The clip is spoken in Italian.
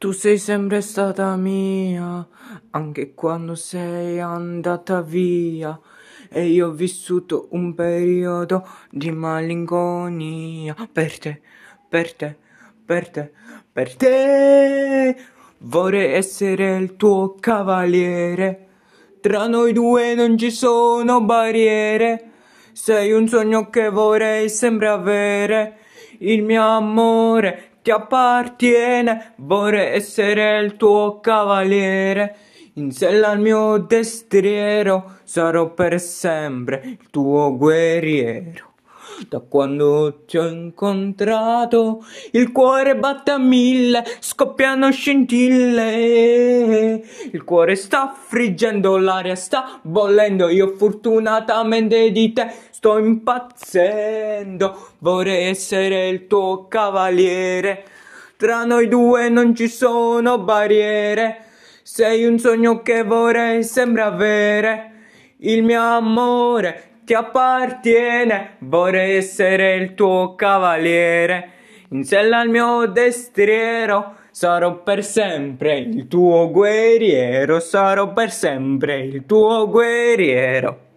Tu sei sempre stata mia, anche quando sei andata via. E io ho vissuto un periodo di malinconia per te, per te, per te, per te. Vorrei essere il tuo cavaliere. Tra noi due non ci sono barriere. Sei un sogno che vorrei sempre avere. Il mio amore ti appartiene, vorrei essere il tuo cavaliere. In sella al mio destriero sarò per sempre il tuo guerriero. Da quando ti ho incontrato il cuore batte a mille, scoppiano scintille. Il cuore sta friggendo, l'aria sta bollendo, io fortunatamente di te sto impazzendo. Vorrei essere il tuo cavaliere. Tra noi due non ci sono barriere. Sei un sogno che vorrei sempre avere. Il mio amore ti appartiene, vorrei essere il tuo cavaliere. In sella al mio destriero sarò per sempre il tuo guerriero, sarò per sempre il tuo guerriero.